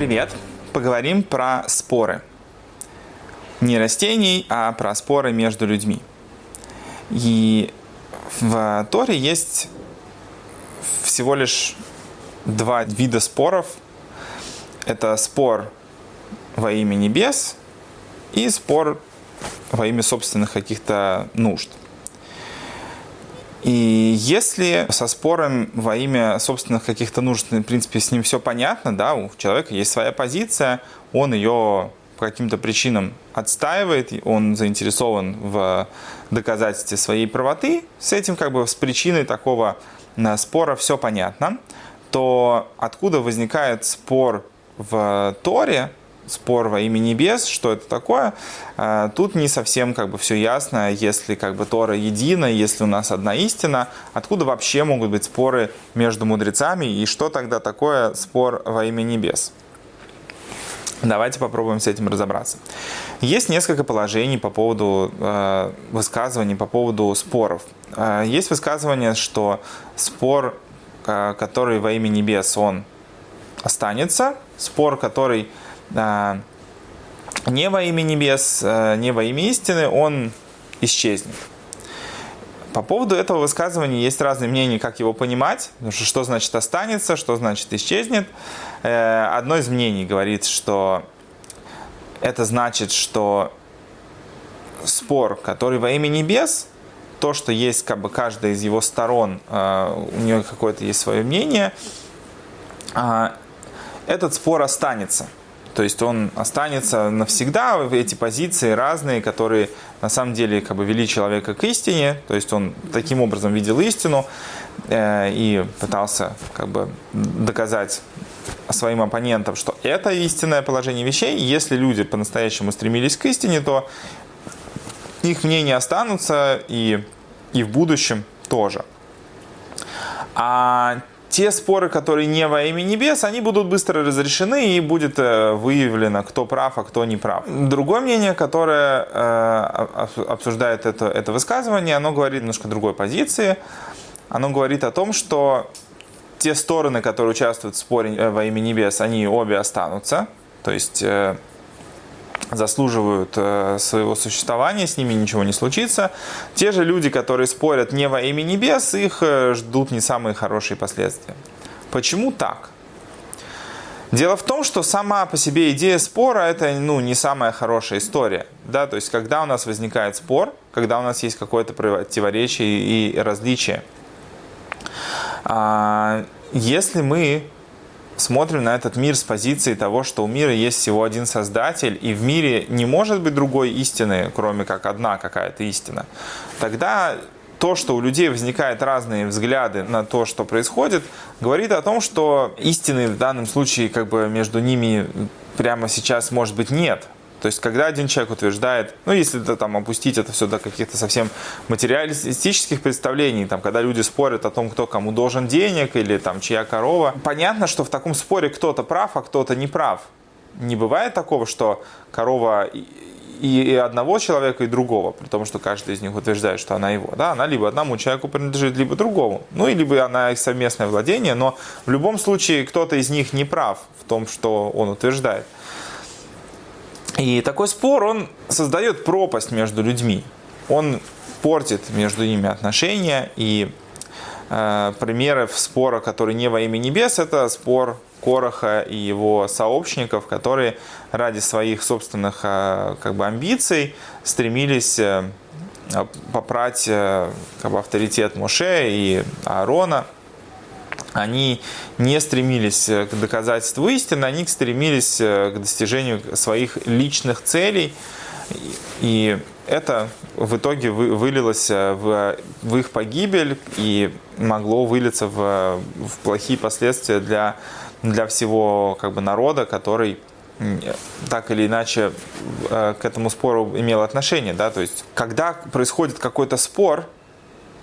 привет! Поговорим про споры. Не растений, а про споры между людьми. И в Торе есть всего лишь два вида споров. Это спор во имя небес и спор во имя собственных каких-то нужд. И если со спором во имя собственных каких-то нужд, в принципе, с ним все понятно, да, у человека есть своя позиция, он ее по каким-то причинам отстаивает, он заинтересован в доказательстве своей правоты, с этим как бы с причиной такого э, спора все понятно, то откуда возникает спор в Торе, спор во имя небес, что это такое, э, тут не совсем как бы все ясно, если как бы Тора едина, если у нас одна истина, откуда вообще могут быть споры между мудрецами и что тогда такое спор во имя небес. Давайте попробуем с этим разобраться. Есть несколько положений по поводу э, высказываний, по поводу споров. Э, есть высказывание, что спор, э, который во имя небес, он останется. Спор, который не во имя небес, а, не во имя истины, он исчезнет. По поводу этого высказывания есть разные мнения, как его понимать, что значит останется, что значит исчезнет. Э, одно из мнений говорит, что это значит, что спор, который во имя небес, то, что есть как бы каждая из его сторон, э, у нее какое-то есть свое мнение, а, этот спор останется – то есть он останется навсегда, эти позиции разные, которые на самом деле как бы вели человека к истине, то есть он таким образом видел истину э, и пытался как бы доказать своим оппонентам, что это истинное положение вещей. Если люди по-настоящему стремились к истине, то их мнения останутся и, и в будущем тоже. А те споры, которые не во имя небес, они будут быстро разрешены и будет э, выявлено, кто прав, а кто не прав. Другое мнение, которое э, обсуждает это, это высказывание, оно говорит немножко другой позиции. Оно говорит о том, что те стороны, которые участвуют в споре э, во имя небес, они обе останутся. То есть заслуживают э, своего существования, с ними ничего не случится. Те же люди, которые спорят не во имя небес, их э, ждут не самые хорошие последствия. Почему так? Дело в том, что сама по себе идея спора это ну, не самая хорошая история. Да? То есть, когда у нас возникает спор, когда у нас есть какое-то противоречие и различие, а, если мы смотрим на этот мир с позиции того, что у мира есть всего один создатель, и в мире не может быть другой истины, кроме как одна какая-то истина, тогда то, что у людей возникают разные взгляды на то, что происходит, говорит о том, что истины в данном случае как бы между ними прямо сейчас может быть нет. То есть, когда один человек утверждает, ну, если это, там опустить это все до каких-то совсем материалистических представлений, там, когда люди спорят о том, кто кому должен денег или там чья корова, понятно, что в таком споре кто-то прав, а кто-то не прав. Не бывает такого, что корова и одного человека, и другого, при том, что каждый из них утверждает, что она его. Да, она либо одному человеку принадлежит, либо другому. Ну, и либо она их совместное владение, но в любом случае кто-то из них не прав в том, что он утверждает. И такой спор, он создает пропасть между людьми. Он портит между ними отношения. И э, примеры спора, который не во имя небес, это спор Короха и его сообщников, которые ради своих собственных э, как бы, амбиций стремились э, попрать э, как бы, авторитет Моше и Аарона – они не стремились э, к доказательству истины, они стремились э, к достижению своих личных целей. И это в итоге вылилось э, в, их погибель и могло вылиться в плохие последствия для, для всего как бы, народа, который так или иначе к этому спору имел отношение. Да? То есть, когда происходит какой-то спор,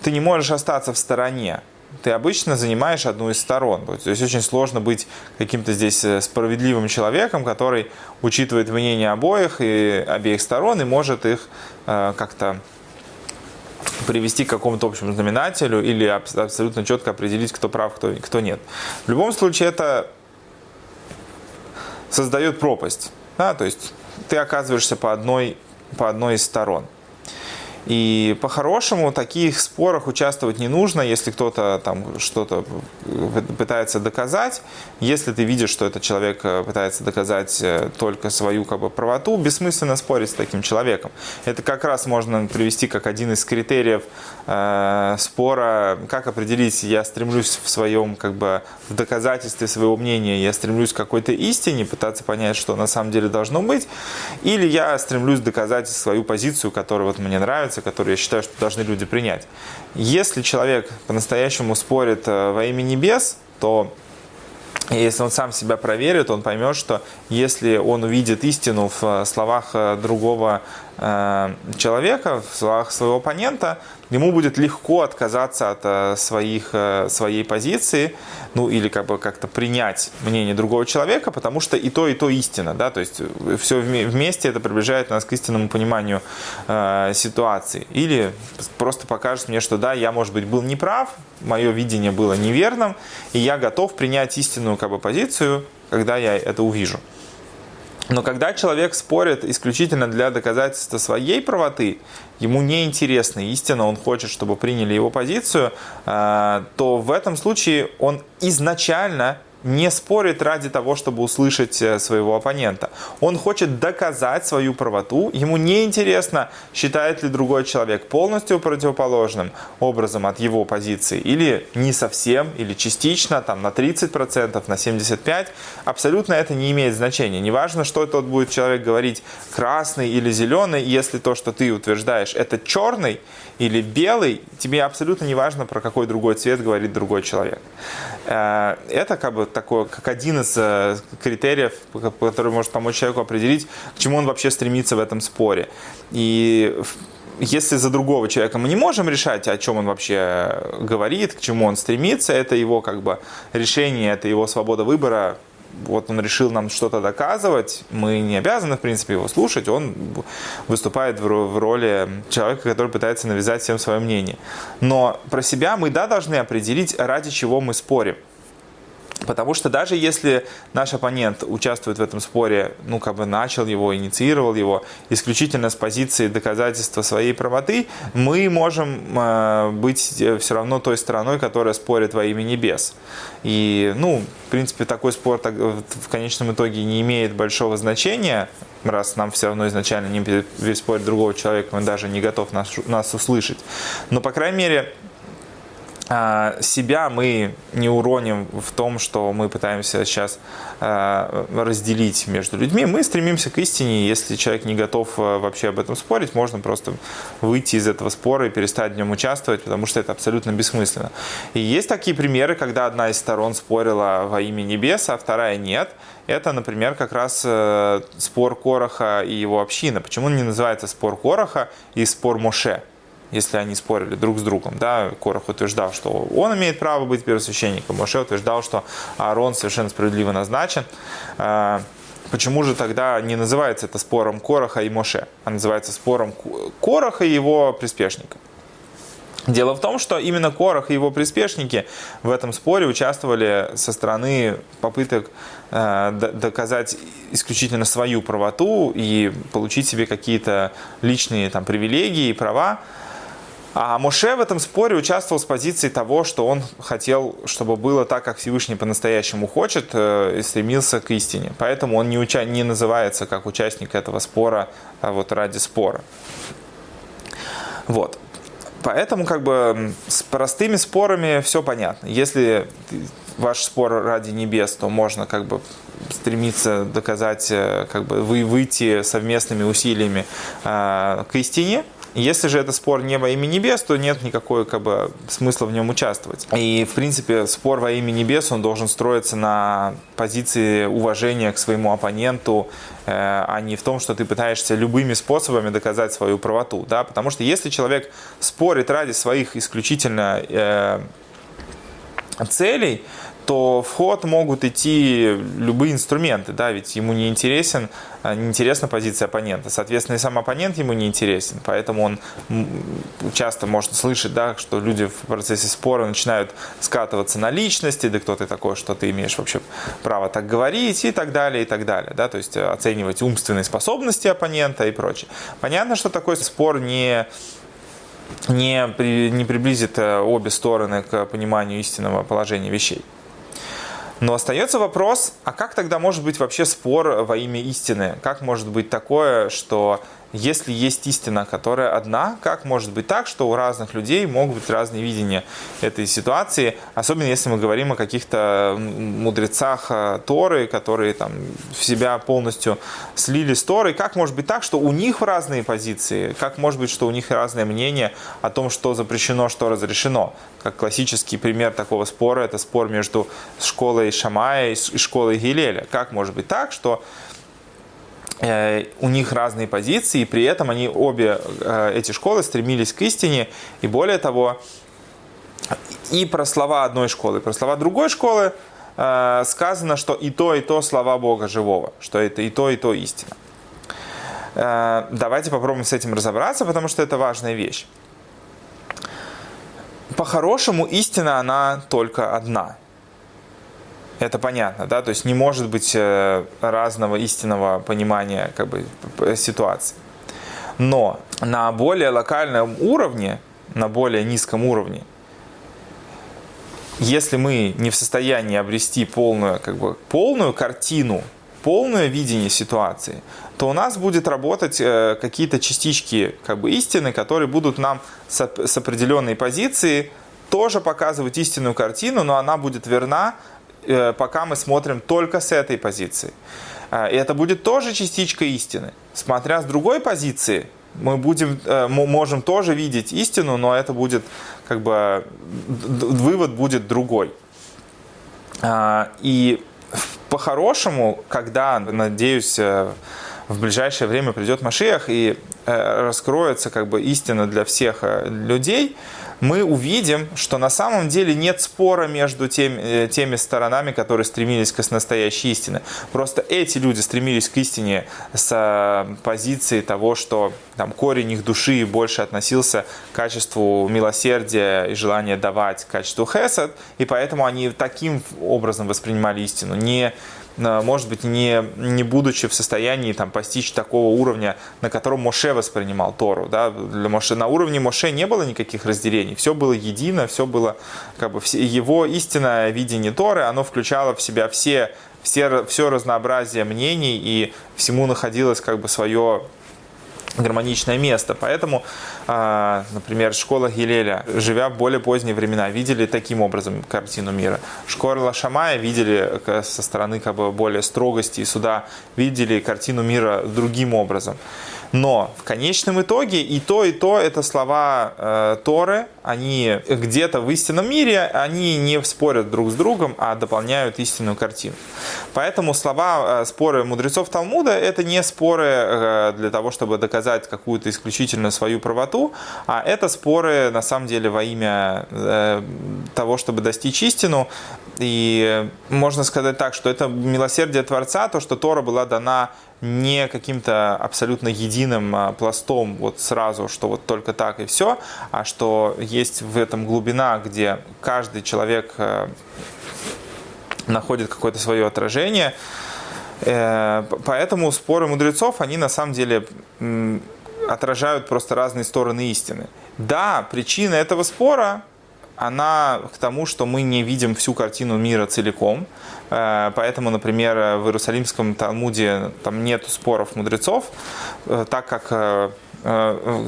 ты не можешь остаться в стороне ты обычно занимаешь одну из сторон. То есть очень сложно быть каким-то здесь э, справедливым человеком, который учитывает мнение обоих и обеих сторон и может их э, как-то привести к какому-то общему знаменателю или абсолютно четко определить, кто прав, кто, кто нет. В любом случае, это создает пропасть. Да? То есть ты оказываешься по одной, по одной из сторон. И по-хорошему в таких спорах участвовать не нужно, если кто-то там что-то пытается доказать. Если ты видишь, что этот человек э, пытается доказать э, только свою как бы, правоту, бессмысленно спорить с таким человеком. Это как раз можно привести как один из критериев э, спора, как определить, я стремлюсь в своем как бы в доказательстве своего мнения, я стремлюсь к какой-то истине, пытаться понять, что на самом деле должно быть, или я стремлюсь доказать свою позицию, которая вот мне нравится, позиция, которую я считаю, что должны люди принять. Если человек по-настоящему спорит э, во имя небес, то если он сам себя проверит, он поймет, что если он увидит истину в э, словах э, другого человека, в словах своего оппонента, ему будет легко отказаться от э, своих, э, своей позиции, ну или как бы как-то принять мнение другого человека, потому что и то, и то истина, да, то есть э, все вместе это приближает нас к истинному пониманию э, ситуации. Или просто покажет мне, что да, я, может быть, был неправ, мое видение было неверным, и я готов принять истинную как бы позицию, когда я это увижу. Но когда человек спорит исключительно для доказательства своей правоты, ему не интересна истина, он хочет, чтобы приняли его позицию, э, то в этом случае он изначально не спорит ради того, чтобы услышать э, своего оппонента. Он хочет доказать свою правоту. Ему не интересно, считает ли другой человек полностью противоположным образом от его позиции или не совсем, или частично, там на 30%, на 75%. Абсолютно это не имеет значения. Неважно, что тот будет человек говорить, красный или зеленый, если то, что ты утверждаешь, это черный или белый, тебе абсолютно не важно, про какой другой цвет говорит другой человек. Э, это как бы такой, как один из э, критериев, который может помочь человеку определить, к чему он вообще стремится в этом споре. И если за другого человека мы не можем решать, о чем он вообще говорит, к чему он стремится, это его как бы решение, это его свобода выбора, вот он решил нам что-то доказывать, мы не обязаны, в принципе, его слушать, он выступает в роли человека, который пытается навязать всем свое мнение. Но про себя мы, да, должны определить, ради чего мы спорим. Потому что даже если наш оппонент участвует в этом споре, ну, как бы начал его, инициировал его исключительно с позиции доказательства своей правоты, мы можем э, быть э, все равно той стороной, которая спорит во имя небес. И, ну, в принципе, такой спор в конечном итоге не имеет большого значения, раз нам все равно изначально не спорит другого человека, он даже не готов нас, нас услышать. Но, по крайней мере, себя мы не уроним в том, что мы пытаемся сейчас а, разделить между людьми. Мы стремимся к истине. Если человек не готов а, вообще об этом спорить, можно просто выйти из этого спора и перестать в нем участвовать, потому что это абсолютно бессмысленно. И есть такие примеры, когда одна из сторон спорила во имя небес, а вторая нет. Это, например, как раз э, спор Короха и его общины. Почему он не называется спор Короха и спор Моше? Если они спорили друг с другом. Да, Корах утверждал, что он имеет право быть первосвященником, Моше утверждал, что Аарон совершенно справедливо назначен. А, почему же тогда не называется это спором Короха и Моше, а называется спором Короха и его приспешников? Дело в том, что именно Корах и его приспешники в этом споре участвовали со стороны попыток э, доказать исключительно свою правоту и получить себе какие-то личные там, привилегии и права. А Моше в этом споре участвовал с позиции того, что он хотел, чтобы было так, как Всевышний по-настоящему хочет, э, и стремился к истине. Поэтому он не, уча... не называется как участник этого спора а вот ради спора. Вот. Поэтому как бы с простыми спорами все понятно. Если ваш спор ради небес, то можно как бы стремиться доказать, э, как бы вы выйти совместными усилиями э, к истине, если же это спор не во имя небес, то нет никакой как бы, смысла в нем участвовать. И, в принципе, спор во имя небес, он должен строиться на позиции уважения к своему оппоненту, э, а не в том, что ты пытаешься любыми способами доказать свою правоту. Да? Потому что если человек спорит ради своих исключительно э, целей, то в ход могут идти любые инструменты, да, ведь ему не интересен, а, не интересна позиция оппонента. Соответственно, и сам оппонент ему не интересен, поэтому он часто может слышать, да, что люди в процессе спора начинают скатываться на личности, да кто ты такой, что ты имеешь вообще право так говорить и так далее, и так далее, да, то есть оценивать умственные способности оппонента и прочее. Понятно, что такой спор не не, при, не приблизит э, обе стороны к пониманию истинного положения вещей. Но остается вопрос, а как тогда может быть вообще спор во имя истины? Как может быть такое, что если есть истина, которая одна, как может быть так, что у разных людей могут быть разные видения этой ситуации, особенно если мы говорим о каких-то мудрецах э, Торы, которые там в себя полностью слили с Торой, как может быть так, что у них разные позиции, как может быть, что у них разное мнение о том, что запрещено, что разрешено. Как классический пример такого спора, это спор между школой Шамая и школой Гилеля. Как может быть так, что у них разные позиции, и при этом они обе э, эти школы стремились к истине, и более того, и про слова одной школы, и про слова другой школы э, сказано, что и то, и то слова Бога живого, что это и то, и то истина. Давайте попробуем с этим разобраться, потому что это важная вещь. По-хорошему, истина, она только одна – это понятно, да, то есть не может быть э, разного истинного понимания как бы, ситуации. Но на более локальном уровне, на более низком уровне, если мы не в состоянии обрести полную, как бы, полную картину, полное видение ситуации, то у нас будет работать э, какие-то частички как бы, истины, которые будут нам с, определенной позиции тоже показывать истинную картину, но она будет верна пока мы смотрим только с этой позиции. А, и это будет тоже частичка истины. Смотря с другой позиции, мы будем, э, мы можем тоже видеть истину, но это будет, как бы, вывод будет другой. И по-хорошему, когда, надеюсь, э, в ближайшее время придет Машиах и раскроется как бы истина для всех людей, мы увидим, что на самом деле нет спора между тем, э, теми сторонами, которые стремились к настоящей истине. Просто эти люди стремились к истине с э, позиции того, что там, корень их души больше относился к качеству милосердия и желания давать, к качеству хесед, и поэтому они таким образом воспринимали истину, не может быть, не, не будучи в состоянии там, постичь такого уровня, на котором Моше воспринимал Тору. Да? Для Моше, на уровне Моше не было никаких разделений, все было едино, все было, как бы, все, его истинное видение Торы, оно включало в себя все, все, все разнообразие мнений, и всему находилось как бы свое гармоничное место. Поэтому, а, например, школа Гилеля, живя в более поздние времена, видели таким образом картину мира. Школа Шамая видели со стороны как бы более строгости и суда, видели картину мира другим образом. Но в конечном итоге и то, и то это слова э, Торы, они где-то в истинном мире, они не спорят друг с другом, а дополняют истинную картину. Поэтому слова, э, споры мудрецов Талмуда, это не споры э, для того, чтобы доказать какую-то исключительно свою правоту, а это споры на самом деле во имя э, того, чтобы достичь истину. И можно сказать так, что это милосердие Творца, то, что Тора была дана не каким-то абсолютно единым а, пластом вот сразу, что вот только так и все, а что есть в этом глубина, где каждый человек э, находит какое-то свое отражение. Э, поэтому споры мудрецов, они на самом деле отражают просто разные стороны истины. Да, причина этого спора она к тому, что мы не видим всю картину мира целиком. Э, поэтому, например, в Иерусалимском Талмуде там нет споров мудрецов, э, так как э,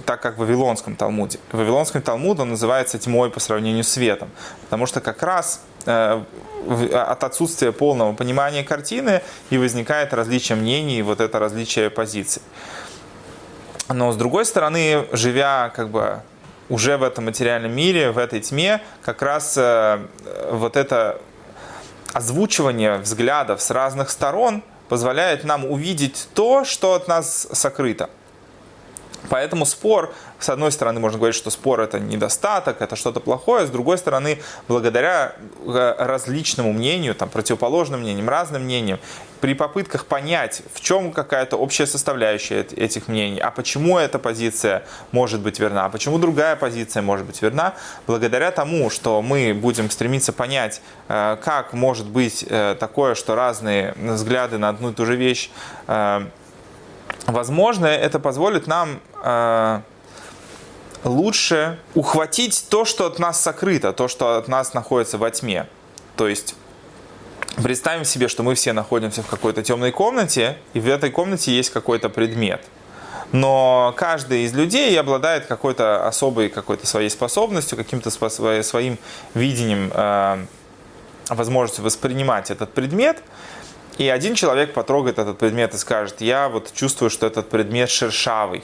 так как в Вавилонском Талмуде. В Вавилонском он называется тьмой по сравнению с светом, потому что как раз от отсутствия полного понимания картины и возникает различие мнений, вот это различие позиций. Но с другой стороны, живя как бы уже в этом материальном мире, в этой тьме, как раз э, вот это озвучивание взглядов с разных сторон позволяет нам увидеть то, что от нас сокрыто. Поэтому спор, с одной стороны, можно говорить, что спор это недостаток, это что-то плохое, с другой стороны, благодаря э, различному мнению, там, противоположным мнениям, разным мнениям, при попытках понять, в чем какая-то общая составляющая этих мнений, а почему эта позиция может быть верна, а почему другая позиция может быть верна, благодаря тому, что мы будем стремиться понять, э, как может быть э, такое, что разные взгляды на одну и ту же вещь возможно, это позволит нам лучше ухватить то, что от нас сокрыто, то, что от нас находится во тьме. То есть представим себе, что мы все находимся в какой-то темной комнате, и в этой комнате есть какой-то предмет. Но каждый из людей обладает какой-то особой какой-то своей способностью, каким-то своим видением, э, возможностью воспринимать этот предмет. И один человек потрогает этот предмет и скажет, я вот чувствую, что этот предмет шершавый.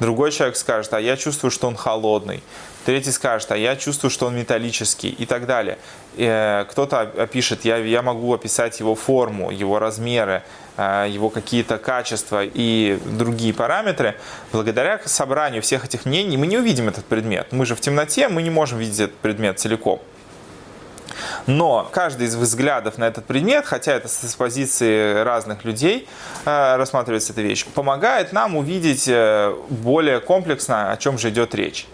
Другой человек скажет, а я чувствую, что он холодный. Третий скажет, а я чувствую, что он металлический и так далее. Э, кто-то опишет, я, я могу описать его форму, его размеры, э, его какие-то качества и другие параметры. Благодаря собранию всех этих мнений мы не увидим этот предмет. Мы же в темноте, мы не можем видеть этот предмет целиком. Но каждый из взглядов на этот предмет, хотя это с позиции разных людей э, рассматривается эта вещь, помогает нам увидеть э, более комплексно, о чем же идет речь.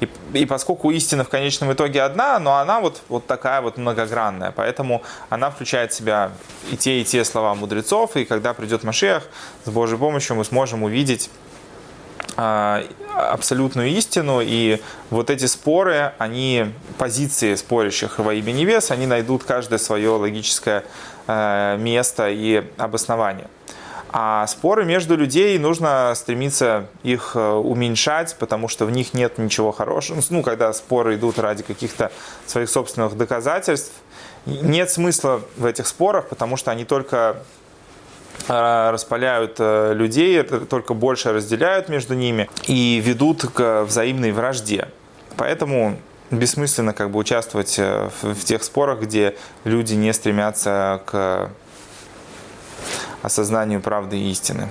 И, и поскольку истина в конечном итоге одна, но она вот, вот такая вот многогранная, поэтому она включает в себя и те, и те слова мудрецов, и когда придет Машех, с Божьей помощью мы сможем увидеть а, абсолютную истину, и вот эти споры, они, позиции спорящих во имя небес, они найдут каждое свое логическое э, место и обоснование. А споры между людей нужно стремиться их э, уменьшать, потому что в них нет ничего хорошего. Ну, когда споры идут ради каких-то своих собственных доказательств, нет смысла в этих спорах, потому что они только распаляют э, людей, это только больше разделяют между ними и ведут к взаимной вражде. Поэтому бессмысленно как бы участвовать э, в тех спорах, где люди не стремятся к осознанию правды и истины.